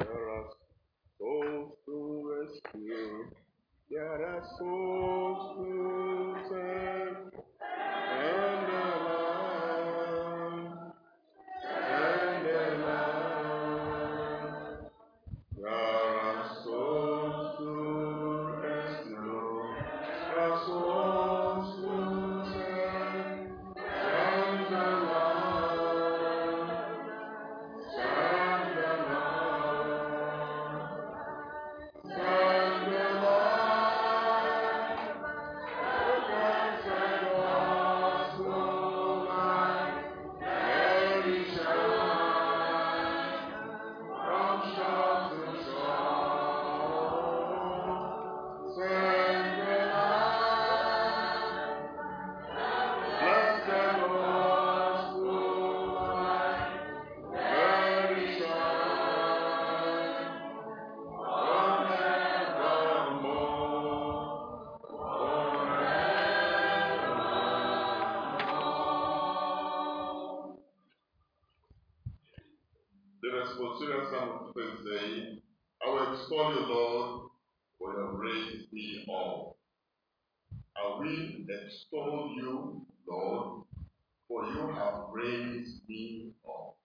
There are souls to rescue. There are souls to save. I will extol you, Lord, for you have raised me up. I will extol you, Lord, for you have raised me up.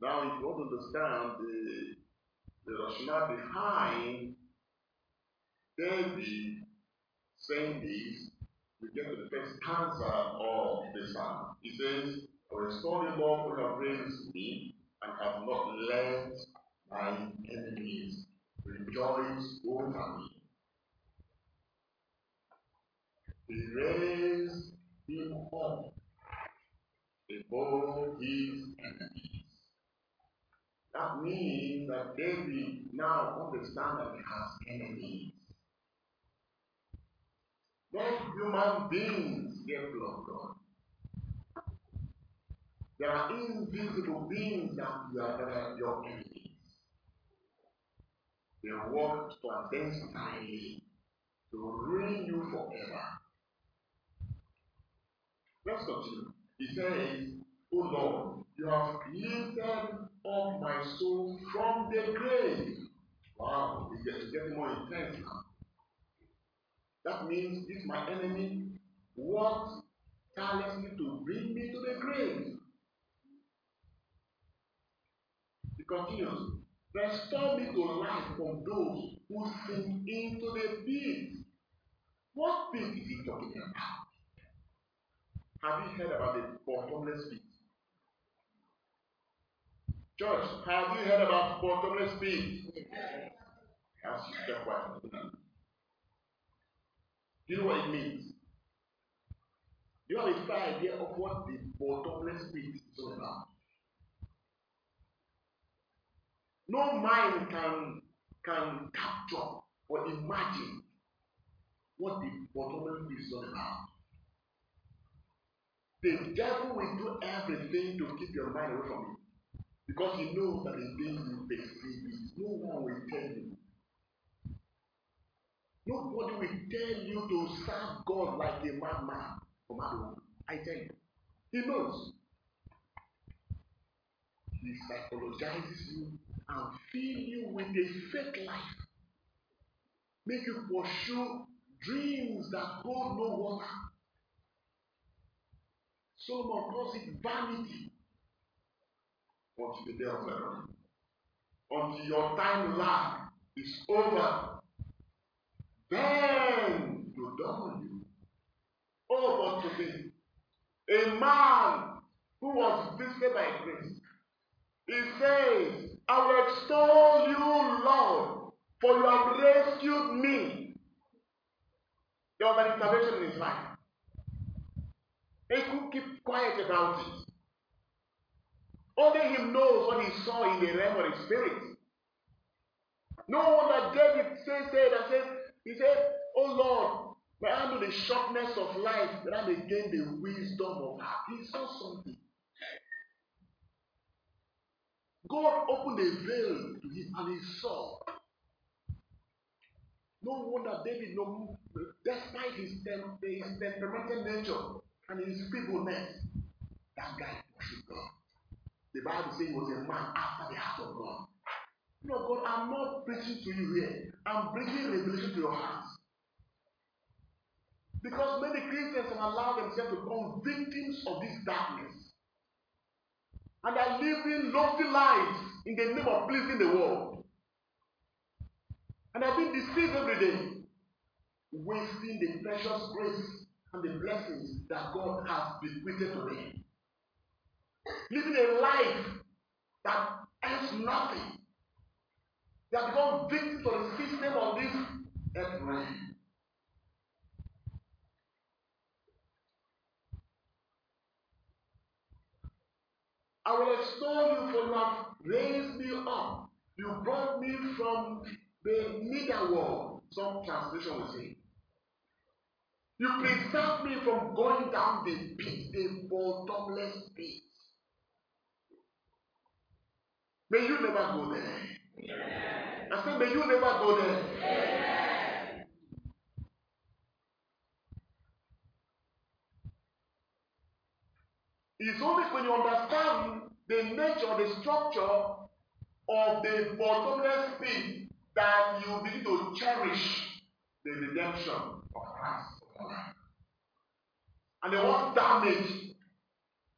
Now, if you want to understand the, the rationale behind David saying this, we get to the first stanza of the psalm. He says, will extol you, Lord, for you have raised me and have not let my enemies rejoice over me. He raised him up above his enemies. That means that David now understands that he has enemies. Not human beings, therefore of God. There are invisible beings that you are that your. They work clandestinely to ruin you forever. Let's continue. He says, O Lord, you have lifted up my soul from the grave. Wow, it's getting more intense now. That means if my enemy works tirelessly to bring me to the grave. He continues, restore me to life from those who sink into the pit. What pit is he talking about? Have you heard about the bottomless pit? Church, have you heard about bottomless pit? Quiet. Do you know what it means? Do you have a fair idea of what the bottomless pit is all about? No mind can can capture or imagine what the pit is all about. The devil will do everything to keep your mind away from it. Because he knows that the day you it, no one will tell you. Nobody will tell you to serve God like a madman or madwoman. I tell you. He knows. He psychologizes you and fill you with a fake life. Make you pursue dreams that hold no water. Solomon calls it vanity until the day of reckoning. Until your time lag is over. Then you double you. Oh, but today, a man who was visited by grace, he says, I will extol you, Lord, for you have rescued me. There was an intervention in his life. He could keep quiet about it. Only him knows what he saw in the realm of the spirit. No wonder David said, said said, he said, Oh Lord, may I know the shortness of life, that I may gain the wisdom of heart. He saw something. God opened a veil to him and he saw. No wonder David, no, despite his, tem- his temperamental nature and his feebleness, that guy pursued God. The Bible says he was a man after the heart of God. No, God, I'm not preaching to you here. I'm bringing revelation to your heart. Because many Christians have allowed themselves to become victims of this darkness. And are living lofty lives in the name of pleasing the world. And have been deceived every day, wasting the precious grace and the blessings that God has bequeathed to them. Living a life that ends nothing. They have become of the system of this earth realm. I will extol you for you have raised me up. You brought me from the middle world. Some translation will say. You preserved me from going down the pit, the bottomless pit. May you never go there. Yeah. I said, may you never go there. Yeah. It's only when you understand the nature, the structure of the bottomless pit that you begin to cherish the redemption of Christ. And the one damage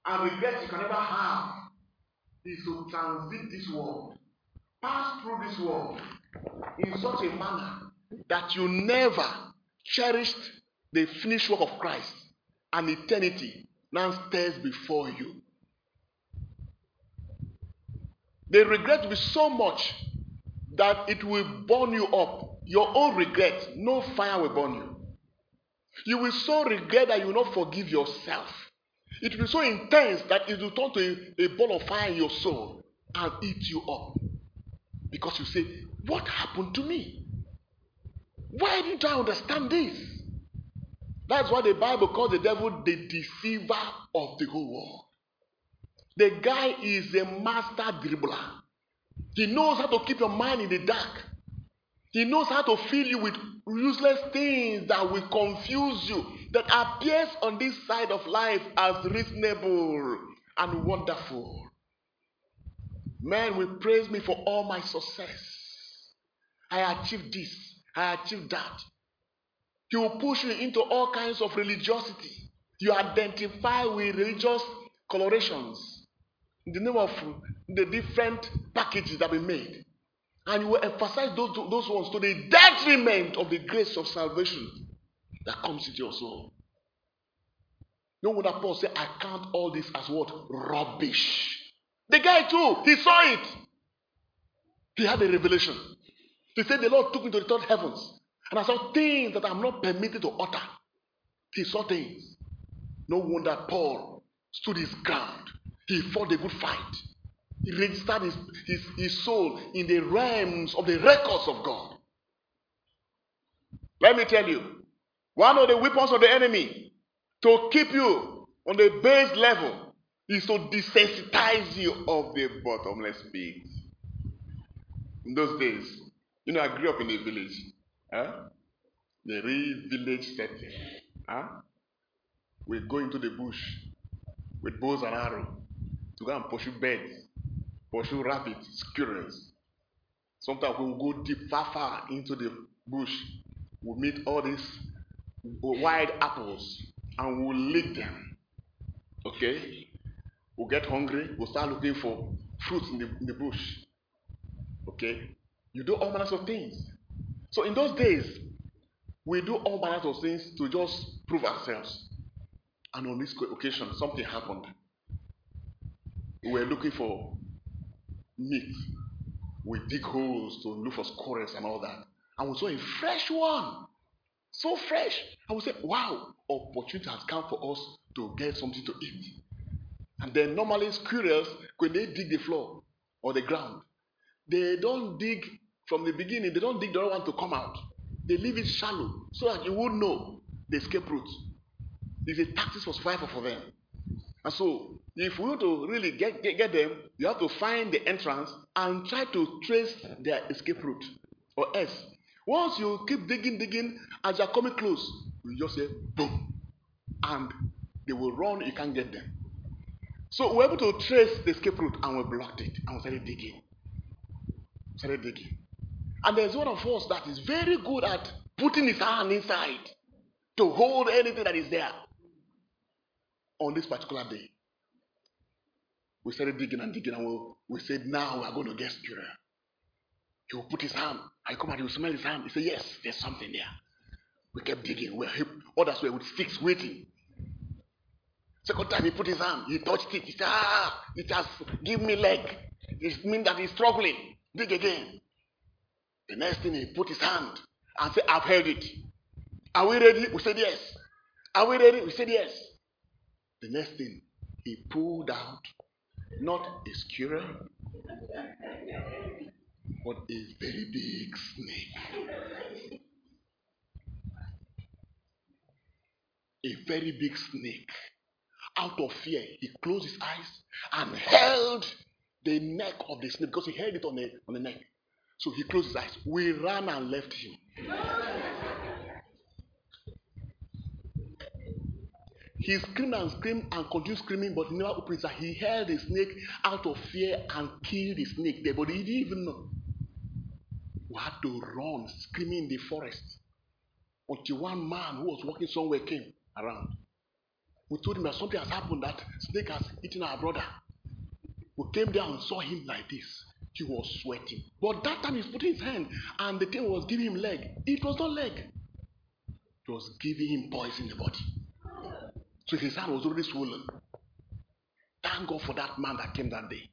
and regret you can never have is to transit this world, pass through this world in such a manner that you never cherished the finished work of Christ and eternity now stands before you. The regret will be so much that it will burn you up. Your own regret, no fire will burn you. You will so regret that you will not forgive yourself. It will be so intense that it will turn to a, a ball of fire in your soul and eat you up. Because you say, What happened to me? Why didn't I understand this? That's why the Bible calls the devil the deceiver of the whole world. The guy is a master dribbler. He knows how to keep your mind in the dark. He knows how to fill you with useless things that will confuse you, that appears on this side of life as reasonable and wonderful. Men will praise me for all my success. I achieved this, I achieved that. He will push you into all kinds of religiosity. You identify with religious colorations in the name of the different packages that we made. And you will emphasize those, those ones to the detriment of the grace of salvation that comes into your soul. No wonder Paul said, I count all this as what? Rubbish. The guy too, he saw it. He had a revelation. He said, The Lord took me to the third heavens. And I saw things that I'm not permitted to utter. He saw things. No wonder Paul stood his ground. He fought a good fight. He registered his, his, his soul in the realms of the records of God. Let me tell you, one of the weapons of the enemy to keep you on the base level is to desensitize you of the bottomless pit. In those days, you know, I grew up in a village. Huh? The real village setting. Huh? We go into the bush with bows and arrows to go and pursue birds, pursue rabbits, squirrels. Sometimes we will go deep, far, far into the bush. We'll meet all these wild apples and we'll lick them. Okay? We'll get hungry, we'll start looking for fruits in the, in the bush. Okay? You do all manners of things. So in those days, we do all manners of things to just prove ourselves. And on this occasion, something happened. We were looking for meat. We dig holes to look for squirrels and all that. And we saw a fresh one. So fresh. And we said, wow, opportunity has come for us to get something to eat. And then normally squirrels, when they dig the floor or the ground, they don't dig from the beginning, they don't dig the other one to come out. They leave it shallow so that you won't know the escape route. It's a tactic for survival for them. And so if we want to really get, get, get them, you have to find the entrance and try to trace their escape route. Or else, once you keep digging, digging, as you're coming close, you just say boom. And they will run, you can't get them. So we're able to trace the escape route and we blocked it and we started digging. Started digging. And there's one of us that is very good at putting his hand inside to hold anything that is there on this particular day. We started digging and digging, and we, we said, Now we are going to get squirrel. He will put his hand. I come and he will smell his hand. He said, Yes, there's something there. We kept digging. We others were with sticks waiting. Second time he put his hand, he touched it. He said, Ah, it has given me leg. It means that he's struggling. Dig again. The next thing he put his hand and said, I've heard it. Are we ready? We said yes. Are we ready? We said yes. The next thing he pulled out not a squirrel, but a very big snake. A very big snake. Out of fear, he closed his eyes and held the neck of the snake because he held it on the, on the neck. So he closed his eyes. We ran and left him. He screamed and screamed and continued screaming, but he never opened his eyes. He held the snake out of fear and killed the snake there, but he didn't even know. We had to run, screaming in the forest, until one man who was walking somewhere came around. We told him that something has happened, that snake has eaten our brother. We came there and saw him like this. He was sweating. But that time he's putting his hand and the thing was giving him leg. It was not leg. It was giving him poison in the body. So his hand was already swollen. Thank God for that man that came that day.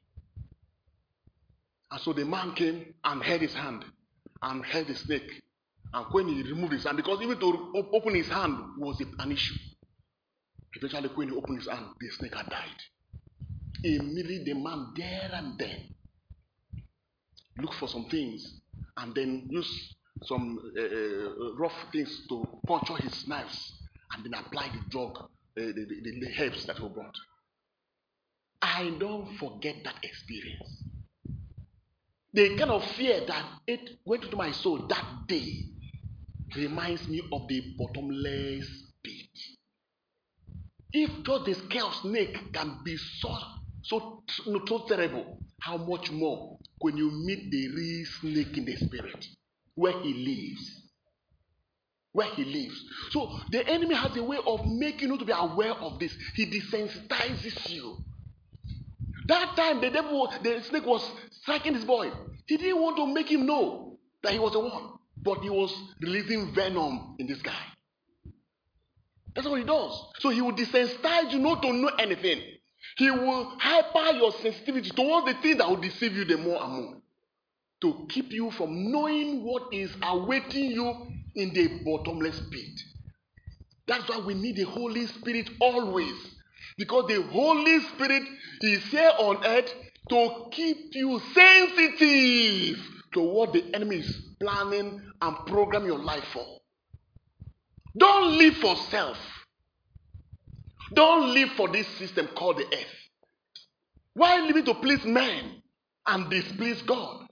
And so the man came and held his hand and held the snake. And when he removed his hand, because even to open his hand was an issue. Eventually, when he opened his hand, the snake had died. Immediately, the man there and then look for some things and then use some uh, rough things to puncture his knives and then apply the drug, uh, the, the, the herbs that were brought. I don't forget that experience. The kind of fear that it went into my soul that day reminds me of the bottomless pit. If just the scale snake can be so so, so terrible, how much more when you meet the real snake in the spirit, where he lives? Where he lives. So the enemy has a way of making you to be aware of this. He desensitizes you. That time the devil, the snake was striking this boy. He didn't want to make him know that he was the one, but he was releasing venom in this guy. That's what he does. So he will desensitize you not to know anything. He will hyper your sensitivity towards the thing that will deceive you the more and more. To keep you from knowing what is awaiting you in the bottomless pit. That's why we need the Holy Spirit always. Because the Holy Spirit is here on earth to keep you sensitive to what the enemy is planning and program your life for. Don't live for self. Don't live for this system called the earth. Why living to please men and displease God?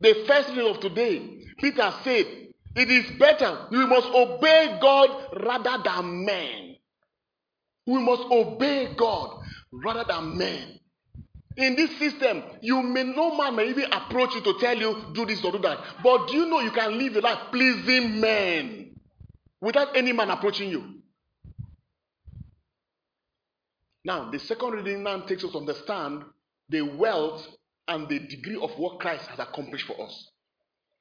The first reading of today, Peter said, It is better we must obey God rather than men. We must obey God rather than men. In this system, you may no man may even approach you to tell you do this or do that. But do you know you can live your life pleasing men without any man approaching you? Now, the second reading now takes us to understand the wealth and the degree of what Christ has accomplished for us.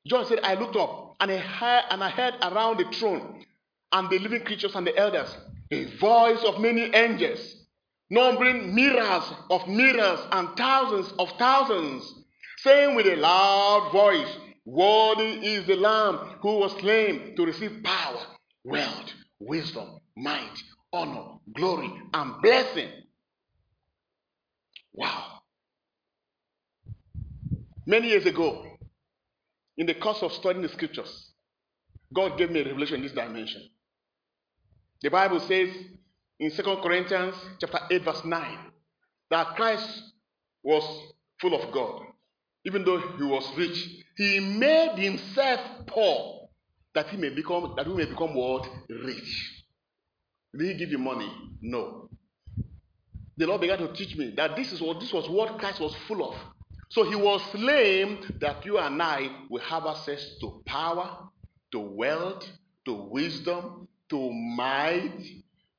John said, I looked up and I heard, and I heard around the throne and the living creatures and the elders a voice of many angels, numbering myriads of myriads and thousands of thousands, saying with a loud voice, Worthy is the Lamb who was slain to receive power, wealth, wisdom, might, honor, glory, and blessing. Wow. Many years ago, in the course of studying the scriptures, God gave me a revelation in this dimension. The Bible says in 2 Corinthians chapter 8, verse 9, that Christ was full of God. Even though he was rich, he made himself poor that he may become that we may become what? Rich. Did he give you money? No. The Lord began to teach me that this is what this was what Christ was full of. So he was slain that you and I will have access to power, to wealth, to wisdom, to might,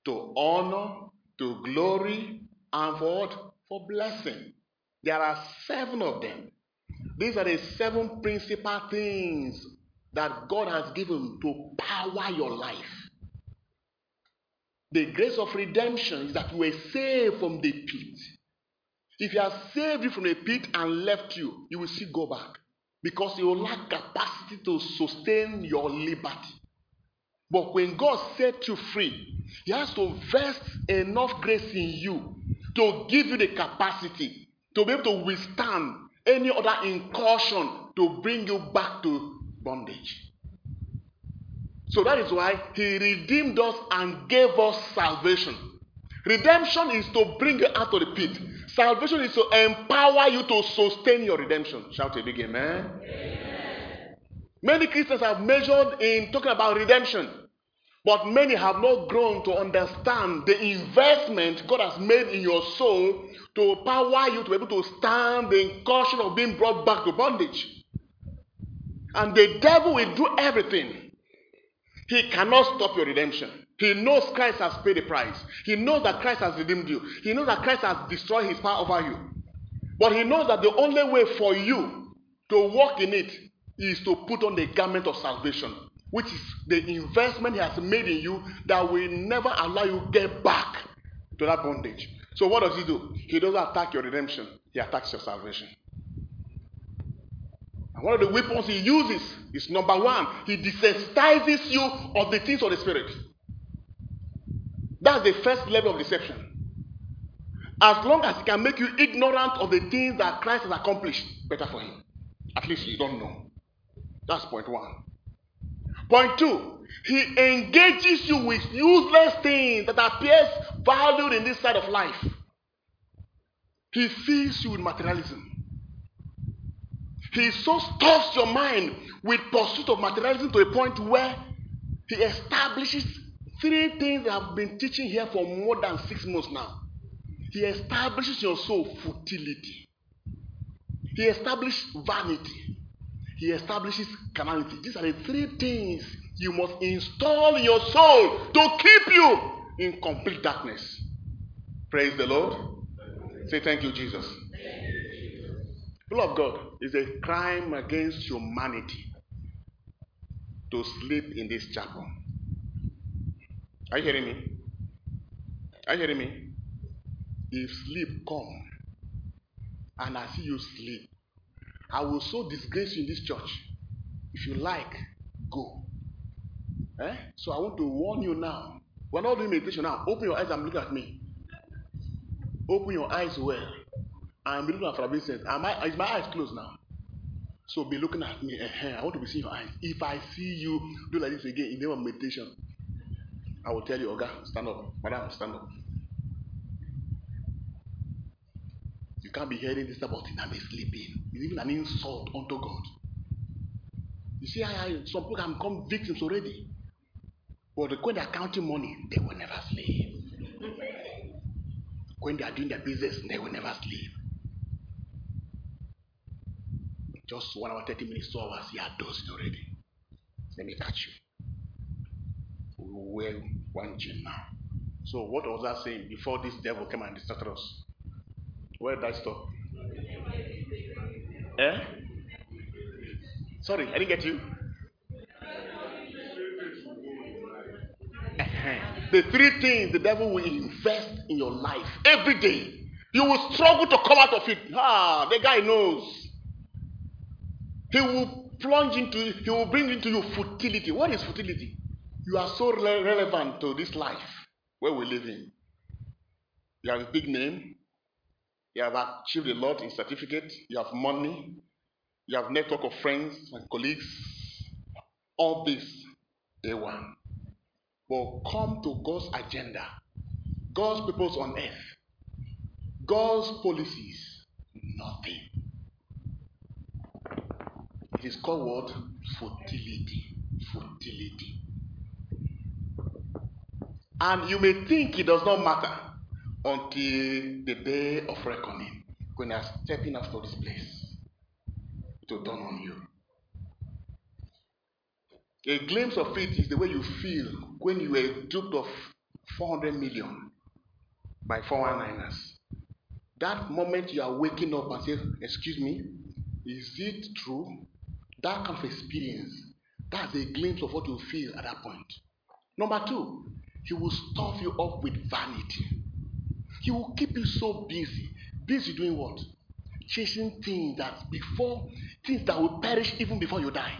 to honor, to glory, and for what? For blessing. There are seven of them. These are the seven principal things that God has given to power your life. The grace of redemption is that you were saved from the pit. If He has saved you from the pit and left you, you will still go back because you will lack capacity to sustain your liberty. But when God set you free, He has to vest enough grace in you to give you the capacity to be able to withstand any other incursion to bring you back to bondage. So that is why He redeemed us and gave us salvation. Redemption is to bring you out of the pit. Salvation is to empower you to sustain your redemption. Shout a big amen. amen. Many Christians have measured in talking about redemption, but many have not grown to understand the investment God has made in your soul to empower you to be able to stand the incursion of being brought back to bondage. And the devil will do everything. He cannot stop your redemption. He knows Christ has paid the price. He knows that Christ has redeemed you. He knows that Christ has destroyed his power over you. But he knows that the only way for you to walk in it is to put on the garment of salvation, which is the investment he has made in you that will never allow you get back to that bondage. So what does he do? He doesn't attack your redemption, he attacks your salvation. And one of the weapons he uses is number one, he desensitizes you of the things of the spirit. That's the first level of deception. As long as he can make you ignorant of the things that Christ has accomplished, better for him. At least you don't know. That's point one. Point two, he engages you with useless things that appears valued in this side of life. He fills you with materialism. He so stuffs your mind with pursuit of materialism to a point where he establishes three things that I've been teaching here for more than six months now. He establishes your soul futility. He establishes vanity. He establishes carnality. These are the three things you must install in your soul to keep you in complete darkness. Praise the Lord. Say thank you, Jesus. People of God, it's a crime against humanity to sleep in this chapel. Are you hearing me? Are you hearing me? If sleep come and I see you sleep, I will so disgrace you in this church. If you like, go. Eh? So I want to warn you now. We're not doing meditation now. Open your eyes and look at me. Open your eyes well. I'm looking at Father Vincent. Am I, is my eyes closed now? So be looking at me. Uh-huh. I want to be seeing your eyes. If I see you do like this again in the name of meditation, I will tell you, Oga, stand up. Madam, stand up. You can't be hearing this about it and be sleeping. It's even an insult unto God. You see how some people can become victims already. But when they are counting money, they will never sleep. When they are doing their business, they will never sleep. Just one hour, 30 minutes, two hours, you are dozing already. Let me catch you. We wear one gym now. So, what was I saying before this devil came and distracted us? Where did I stop? Eh? Sorry, I didn't get you. the three things the devil will invest in your life every day. You will struggle to come out of it. Ah, the guy knows. He will plunge into, he will bring into you futility. What is futility? You are so re- relevant to this life where we live in. You have a big name. You have achieved a lot in certificate. You have money. You have network of friends and colleagues. All this, A1 but come to God's agenda, God's purpose on earth, God's policies, nothing. It is called what? Futility. Futility. And you may think it does not matter until the day of reckoning when you are stepping out of this place. to dawn on you. A glimpse of it is the way you feel when you were duped of 400 million by 419ers. That moment you are waking up and say, Excuse me, is it true? That kind of experience, that's a glimpse of what you feel at that point. Number two, he will stuff you up with vanity. He will keep you so busy. Busy doing what? Chasing things that before, things that will perish even before you die.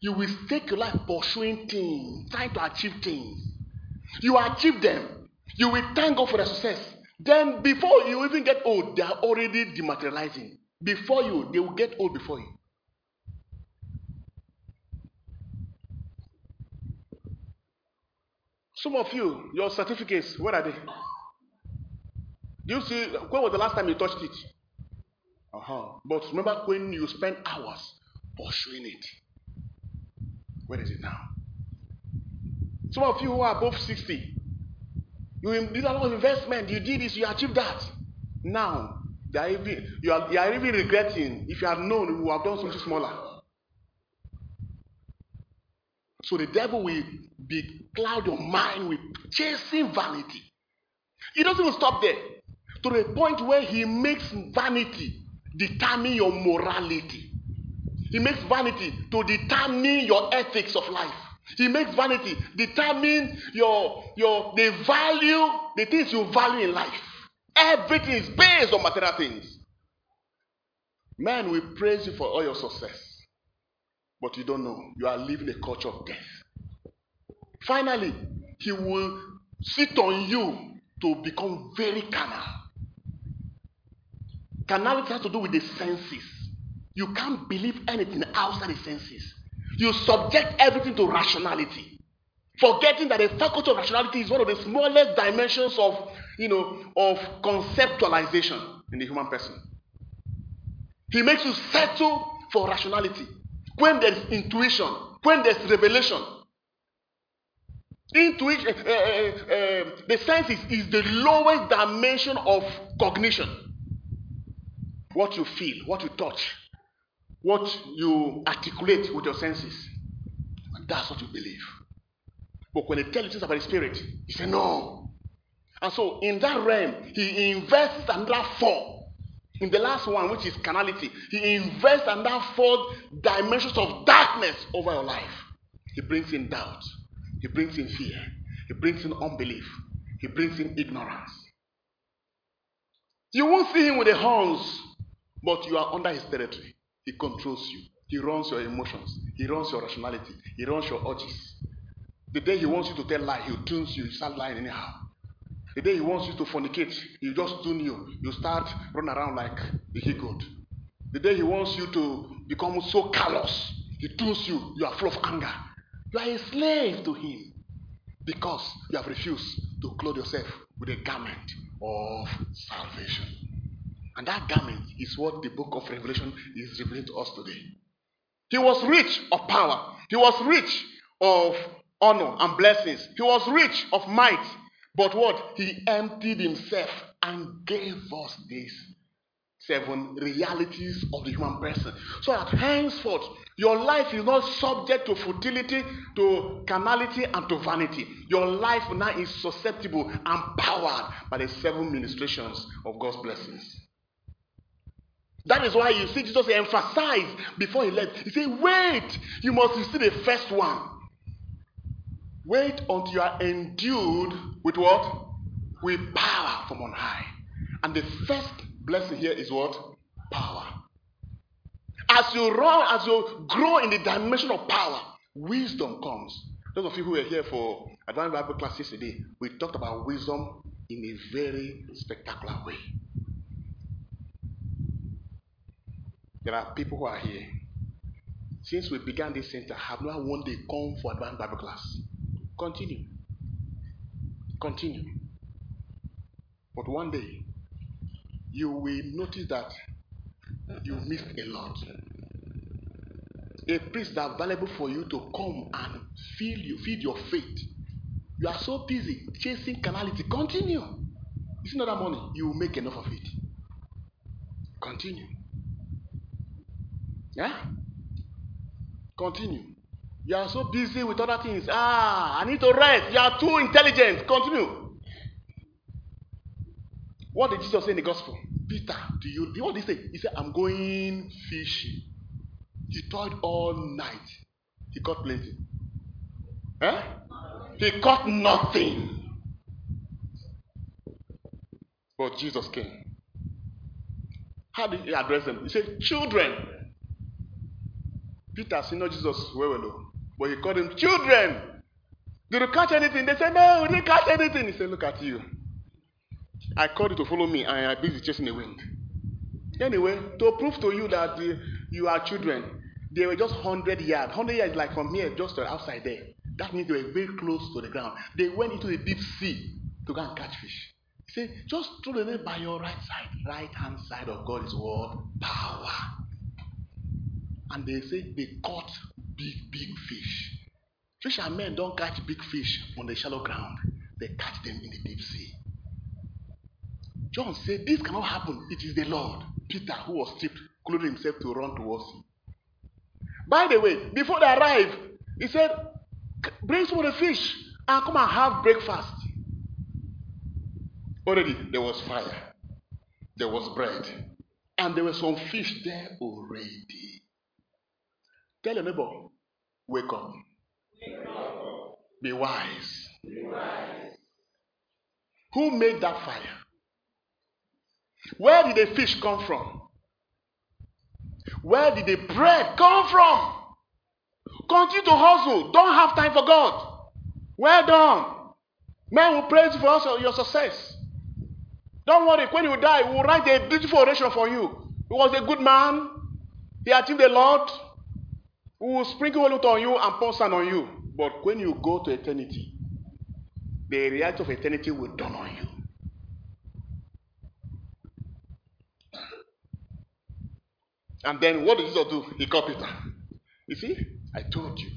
You will take your life pursuing things, trying to achieve things. You achieve them. You will thank God for the success. Then, before you even get old, they are already dematerializing. Before you, they will get old before you. Some of you, your certificates, where are they? Do you see? When was the last time you touched it? Uh-huh. But remember when you spend hours pursuing it. Where is it now? Some of you who are above 60, you did a lot of investment, you did this, you achieved that. Now, they are even, you, are, you are even regretting if you had known you would have done something smaller. So the devil will be cloud your mind with chasing vanity. He doesn't even stop there. To the point where he makes vanity determine your morality. He makes vanity to determine your ethics of life. He makes vanity determine your your the value, the things you value in life. Everything is based on material things. Man will praise you for all your success, but you don't know you are living a culture of death. Finally, he will sit on you to become very carnal. Carnality has to do with the senses. You can't believe anything outside the senses. You subject everything to rationality. Forgetting that the faculty of rationality is one of the smallest dimensions of, you know, of conceptualization in the human person. He makes you settle for rationality. When there's intuition, when there's revelation, intuition, uh, uh, uh, the senses is the lowest dimension of cognition. What you feel, what you touch, what you articulate with your senses. And that's what you believe. But when they tell you things about the spirit, you say no. And so in that realm, he invests another four. In the last one, which is carnality, he invests another four dimensions of darkness over your life. He brings in doubt, he brings in fear, he brings in unbelief, he brings in ignorance. You won't see him with the horns, but you are under his territory. He controls you. He runs your emotions. He runs your rationality. He runs your urges. The day he wants you to tell lie, he tunes you. You start lying anyhow. The day he wants you to fornicate, he just tune you. You start run around like a he goat. The day he wants you to become so callous, he tunes you. You are full of anger. You are a slave to him because you have refused to clothe yourself with a garment of salvation. And that garment is what the book of Revelation is revealing to us today. He was rich of power, he was rich of honor and blessings, he was rich of might. But what? He emptied himself and gave us these seven realities of the human person. So that henceforth, your life is not subject to futility, to carnality, and to vanity. Your life now is susceptible and powered by the seven ministrations of God's blessings. That is why you see Jesus emphasize before he left. He said, Wait, you must receive the first one. Wait until you are endued with what? With power from on high. And the first blessing here is what? Power. As you run, as you grow in the dimension of power, wisdom comes. Those of you who were here for Advanced Bible class yesterday, we talked about wisdom in a very spectacular way. There are people who are here. Since we began this center, have not one day come for advanced Bible class. Continue. Continue. But one day, you will notice that you missed a lot. A priest that valuable for you to come and feed you, feed your faith. You are so busy chasing carnality. Continue. You see another money, you will make enough of it. Continue. Yeah? Continue. You are so busy with other things. Ah, I need to rest. You are too intelligent. Continue. What did Jesus say in the gospel? Peter, do you what did he say? He said, I'm going fishing. He toiled all night. He caught plenty. Eh? He caught nothing. But Jesus came. How did he address them? He said, Children. Peter seen Jesus well, well, but he called them children. Did you catch anything? They said, No, we didn't catch anything. He said, Look at you. I called you to follow me, and I'm busy chasing the wind. Anyway, to prove to you that uh, you are children, they were just 100 yards. 100 yards like from here, just outside there. That means they were very close to the ground. They went into the deep sea to go and catch fish. He said, just throw the net by your right side. Right hand side of God is what? Power. And they say they caught big, big fish. Fishermen don't catch big fish on the shallow ground. They catch them in the deep sea. John said, This cannot happen. It is the Lord. Peter, who was stripped, clothed himself to run towards him. By the way, before they arrived, he said, Bring some of the fish and come and have breakfast. Already there was fire, there was bread, and there were some fish there already. Tell your neighbor, wake up. Be, wise. Who made that fire? Where did the fish come from? Where did the bread come from? Continue to hustle. Don't have time for God. Well done. Men will praise you for your success. Don't worry. When you die, we will write a beautiful oration for you. He was a good man. He achieved a lot. We will sprinkle water on you and pour sand on you. But when you go to eternity, the reality of eternity will dawn on you. And then what did Jesus do? He called Peter. You see, I told you.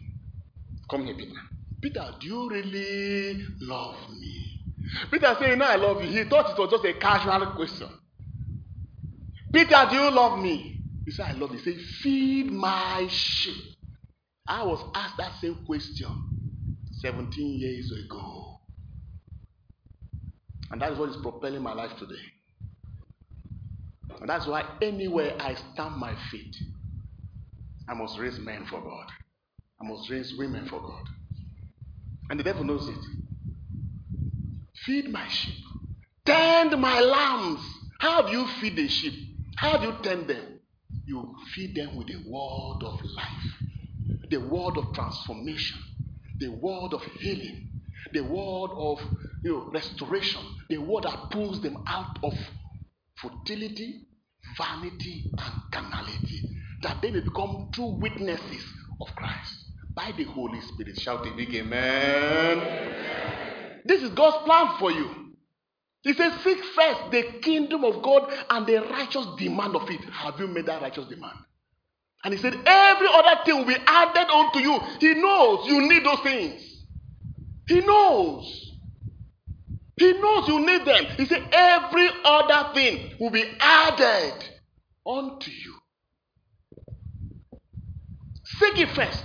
Come here, Peter. Peter, do you really love me? Peter said, You know, I love you. He thought it was just a casual question. Peter, do you love me? He said, I love you. He said, Feed my sheep. I was asked that same question 17 years ago. And that is what is propelling my life today. And that's why anywhere I stamp my feet, I must raise men for God. I must raise women for God. And the devil knows it. Feed my sheep. Tend my lambs. How do you feed the sheep? How do you tend them? You feed them with the word of life, the word of transformation, the word of healing, the word of you know, restoration, the word that pulls them out of futility, vanity, and carnality, that they may become true witnesses of Christ by the Holy Spirit. Shout a big amen. amen. This is God's plan for you. He says, Seek first the kingdom of God and the righteous demand of it. Have you made that righteous demand? And he said, Every other thing will be added unto you. He knows you need those things. He knows. He knows you need them. He said, Every other thing will be added unto you. Seek it first.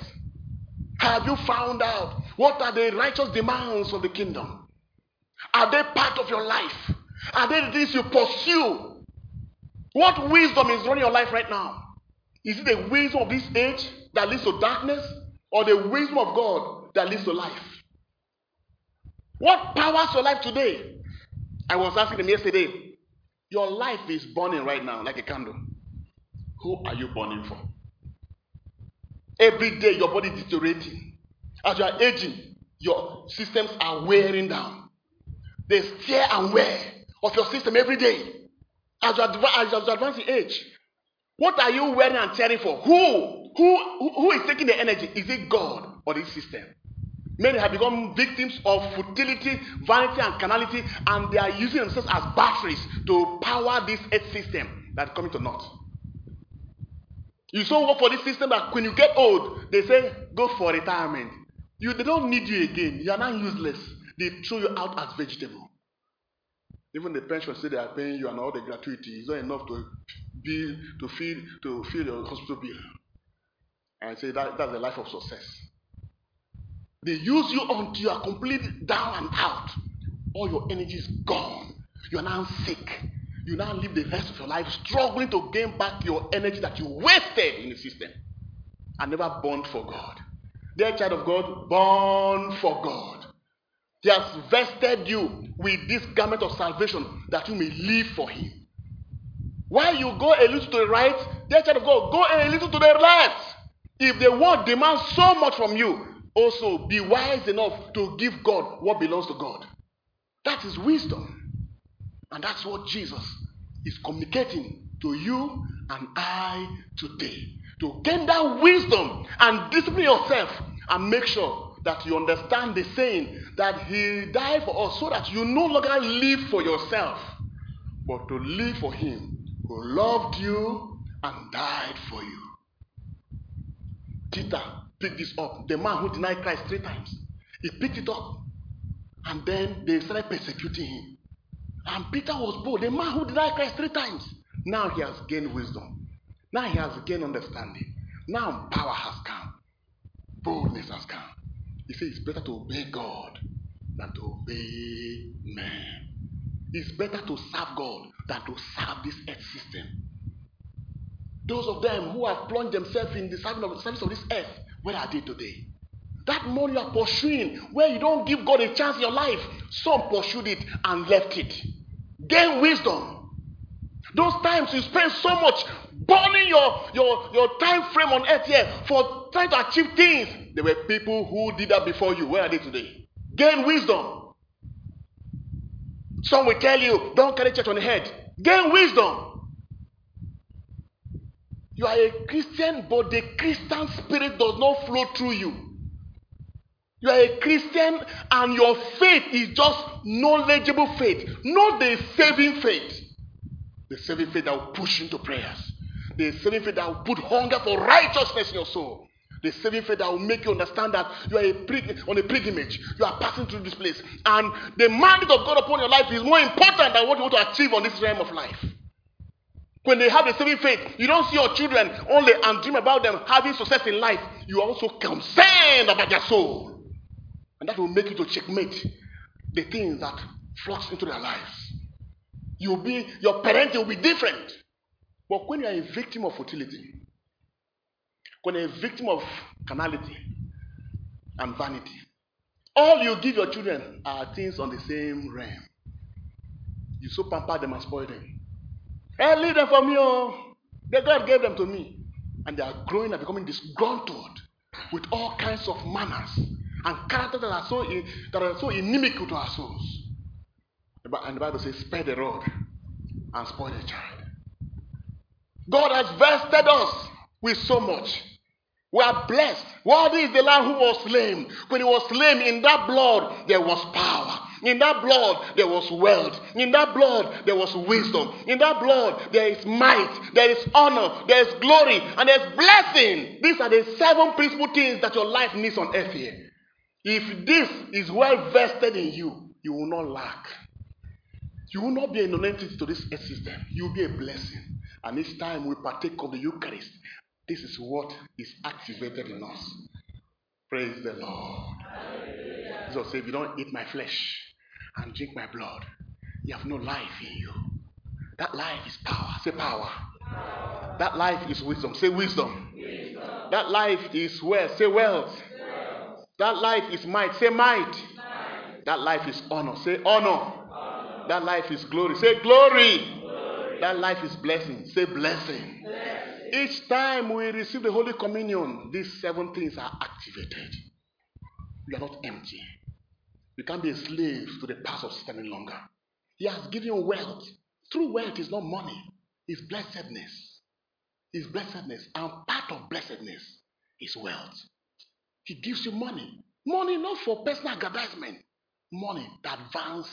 Have you found out what are the righteous demands of the kingdom? Are they part of your life? Are they the things you pursue? What wisdom is running your life right now? Is it the wisdom of this age that leads to darkness or the wisdom of God that leads to life? What powers your life today? I was asking them yesterday. Your life is burning right now like a candle. Who are you burning for? Every day, your body is deteriorating. As you are aging, your systems are wearing down. There's tear and wear of your system every day. As you, adv- as you advance in age, what are you wearing and tearing for? Who? Who, who is taking the energy? Is it God or this system? Many have become victims of futility, vanity, and carnality, and they are using themselves as batteries to power this earth system that's coming to naught. You so work for this system that when you get old, they say, go for retirement. You, they don't need you again. You are now useless. They throw you out as vegetable. Even the pension say they are paying you and all the gratuity is not enough to bill to fill to your hospital bill. And say that, that's the life of success. They use you until you are completely down and out. All your energy is gone. You are now sick. You now live the rest of your life struggling to gain back your energy that you wasted in the system and never born for God. Dear child of God, born for God. He has vested you with this garment of salvation that you may live for Him. While you go a little to the right, dear child of God, go a little to the left. If the world demands so much from you, also be wise enough to give God what belongs to God. That is wisdom. And that's what Jesus is communicating to you and I today. To gain that wisdom and discipline yourself and make sure that you understand the saying that He died for us so that you no longer live for yourself, but to live for Him who loved you and died for you. Peter picked this up. The man who denied Christ three times. He picked it up. And then they started persecuting him. And Peter was bold. The man who denied Christ three times. Now he has gained wisdom. Now he has gained understanding. Now power has come. Boldness has come. He says it's better to obey God than to obey man. It's better to serve God than to serve this earth system. Those of them who have plunged themselves in the service of, this earth, where are they today? That money you are pursuing, where you don't give God a chance in your life, some pursued it and left it. Gain wisdom. Those times you spend so much burning your, your, your time frame on earth here for trying to achieve things. There were people who did that before you. Where are they today? Gain wisdom. Some will tell you, don't carry church on the head. Gain wisdom. You are a Christian, but the Christian spirit does not flow through you. You are a Christian, and your faith is just knowledgeable faith, not the saving faith. The saving faith that will push into prayers. The saving faith that will put hunger for righteousness in your soul. The saving faith that will make you understand that you are a on a pilgrimage. You are passing through this place. And the mandate of God upon your life is more important than what you want to achieve on this realm of life. When they have the saving faith, you don't see your children only and dream about them having success in life. You are also concerned about their soul. And that will make you to checkmate the things that flux into their lives. You'll be, your parenting will be different. But when you are a victim of fertility, when a victim of carnality and vanity, all you give your children are things on the same realm. You so pamper them and spoil them. Hey, leave them for me, oh. The God gave them to me. And they are growing and becoming disgruntled with all kinds of manners and characters that are so, in, that are so inimical to our souls. And the Bible says, spare the rod and spoil the child. God has vested us with so much. We are blessed. What is the Lamb who was slain? When he was slain, in that blood there was power. In that blood, there was wealth. In that blood, there was wisdom. In that blood, there is might, there is honor, there is glory, and there's blessing. These are the seven principal things that your life needs on earth here. If this is well vested in you, you will not lack. You will not be a nonentity to this earth system. You will be a blessing. And each time we partake of the Eucharist, this is what is activated in us. Praise the Lord. Jesus said, If you don't eat my flesh and drink my blood, you have no life in you. That life is power. Say power. power. That life is wisdom. Say wisdom. wisdom. That life is wealth. Say wealth. wealth. That life is might. Say might. might. That life is honor. Say honor. honor. That life is glory. Say glory. glory. That life is blessing. Say blessing. blessing. Each time we receive the Holy Communion, these seven things are activated. You are not empty. You can't be a slave to the past of system any longer. He has given you wealth. True wealth is not money, it's blessedness. It's blessedness. And part of blessedness is wealth. He gives you money. Money not for personal aggrandizement. Money that advance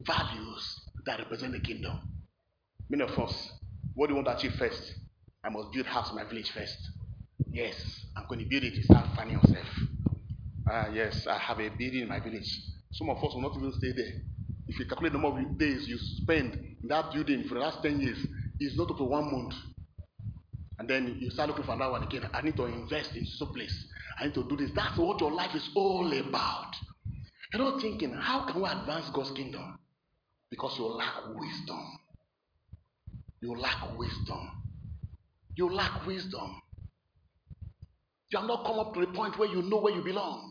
values that represent the kingdom. Many of us, what do you want to achieve first? I must build house in my village first. Yes, I'm going to build it. You start finding yourself. Ah, yes, I have a building in my village. Some of us will not even stay there. If you calculate the number of days you spend in that building for the last 10 years, is not for one month. And then you start looking for another one again. I need to invest in some place. I need to do this. That's what your life is all about. You're not thinking, how can we advance God's kingdom? Because you lack wisdom. You lack wisdom. You lack wisdom. You have not come up to the point where you know where you belong.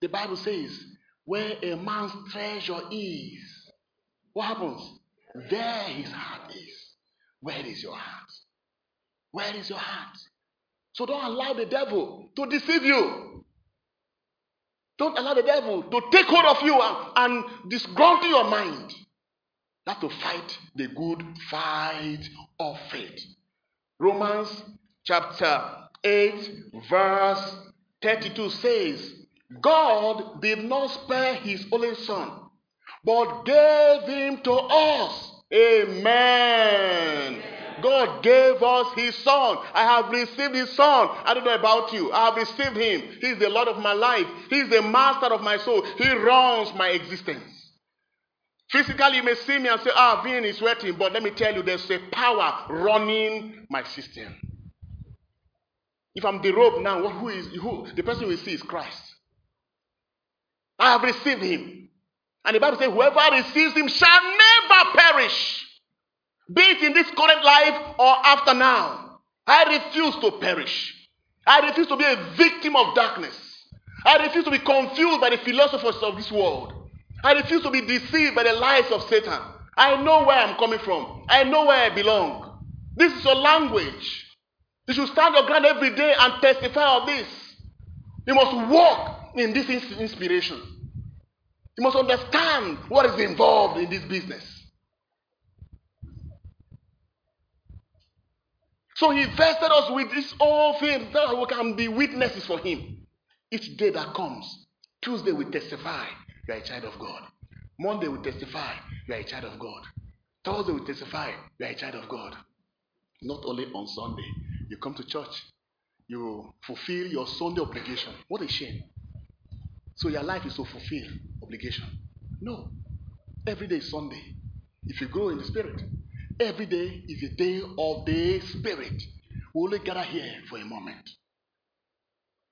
The Bible says, where a man's treasure is, what happens? There his heart is. Where is your heart? Where is your heart? So don't allow the devil to deceive you. Don't allow the devil to take hold of you and, and disgruntle your mind. Have to fight the good fight of faith. Romans chapter 8, verse 32 says, God did not spare his only son, but gave him to us. Amen. Amen. God gave us His Son. I have received His Son. I don't know about you. I have received Him. He's the Lord of my life. He's the Master of my soul. He runs my existence. Physically, you may see me and say, ah, Vin is sweating. But let me tell you, there's a power running my system. If I'm the robe now, who is who? The person we see is Christ. I have received him. And the Bible says, whoever receives him shall never perish be it in this current life or after now. I refuse to perish. I refuse to be a victim of darkness. I refuse to be confused by the philosophers of this world. I refuse to be deceived by the lies of Satan. I know where I'm coming from. I know where I belong. This is your language. You should stand your ground every day and testify of this. You must walk in this inspiration. You must understand what is involved in this business. So he vested us with this all things that we can be witnesses for him. Each day that comes, Tuesday we testify, you are a child of God. Monday we testify, you are a child of God. Thursday we testify, you are a child of God. Not only on Sunday, you come to church, you fulfill your Sunday obligation. What a shame. So your life is to fulfill obligation. No. Every day is Sunday. If you grow in the spirit, Every day is a day of the Spirit. We only gather here for a moment.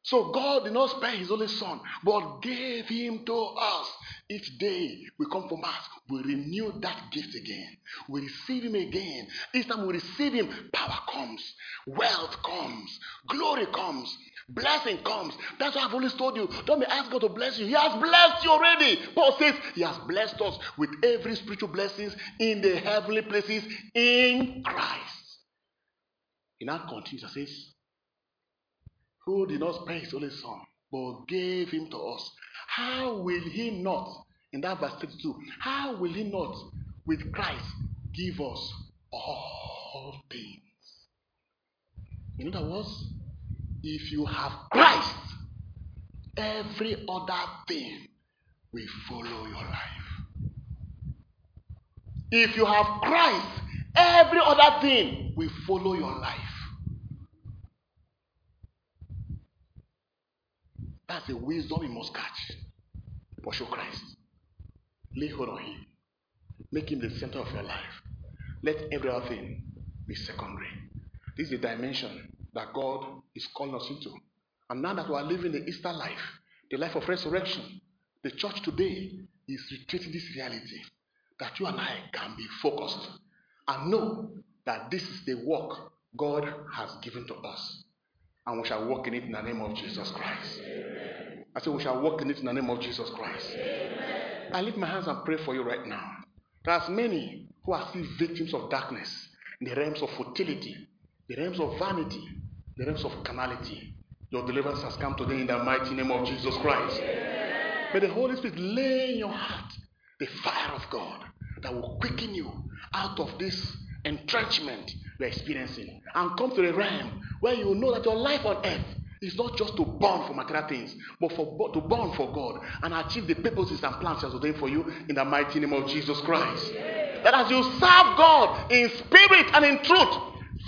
So God did not spare his only son, but gave him to us. Each day we come from us, we renew that gift again. We receive him again. Each time we receive him, power comes, wealth comes, glory comes, blessing comes. That's why I've always told you don't be asking God to bless you. He has blessed you already. Paul says he has blessed us with every spiritual blessings in the heavenly places in Christ. He now continues and says, who did not spare his only son, but gave him to us, how will he not, in that verse 32, how will he not with Christ give us all things? In other words, if you have Christ, every other thing will follow your life. If you have Christ, every other thing will follow your life. That's the wisdom you must catch. Pursue Christ. Lay hold on Him. Make Him the center of your life. Let every other thing be secondary. This is the dimension that God is calling us into. And now that we are living the Easter life, the life of resurrection, the church today is retreating this reality that you and I can be focused and know that this is the work God has given to us and we shall walk in it in the name of Jesus Christ. I say we shall walk in it in the name of Jesus Christ. I lift my hands and pray for you right now. There are many who are still victims of darkness in the realms of futility, the realms of vanity, the realms of carnality. Your deliverance has come today in the mighty name of Jesus Christ. May the Holy Spirit lay in your heart the fire of God that will quicken you out of this entrenchment you're experiencing and come to the realm where you know that your life on earth is not just to burn for material things, but for to burn for God and achieve the purposes and plans He has ordained for you in the mighty name of Jesus Christ. That as you serve God in spirit and in truth,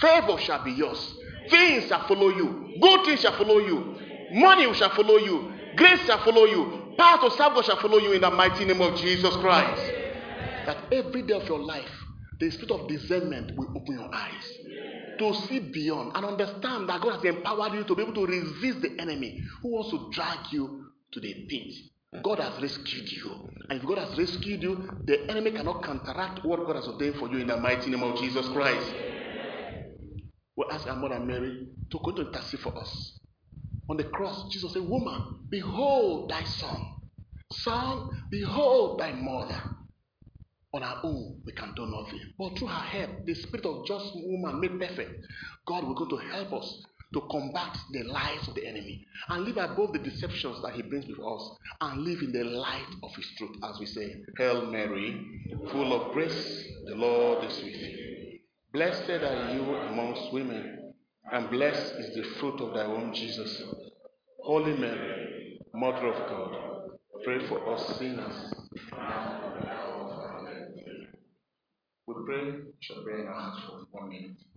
favor shall be yours. Things shall follow you. Good things shall follow you. Money shall follow you. Grace shall follow you. Power to serve God shall follow you in the mighty name of Jesus Christ. That every day of your life the spirit of discernment will open your eyes to see beyond and understand that God has empowered you to be able to resist the enemy who wants to drag you to the pit. God has rescued you. And if God has rescued you, the enemy cannot counteract what God has ordained for you in the mighty name of Jesus Christ. We ask our mother Mary to go to intercede for us. On the cross, Jesus said, Woman, behold thy son. Son, behold thy mother. On our own, we can do nothing. But through her help, the spirit of just woman made perfect, God will go to help us to combat the lies of the enemy and live above the deceptions that he brings before us and live in the light of his truth, as we say, Hail Mary, full of grace, the Lord is with you. Blessed are you amongst women, and blessed is the fruit of thy womb, Jesus. Holy Mary, Mother of God, pray for us sinners we pray, shall bear in our hands for one minute.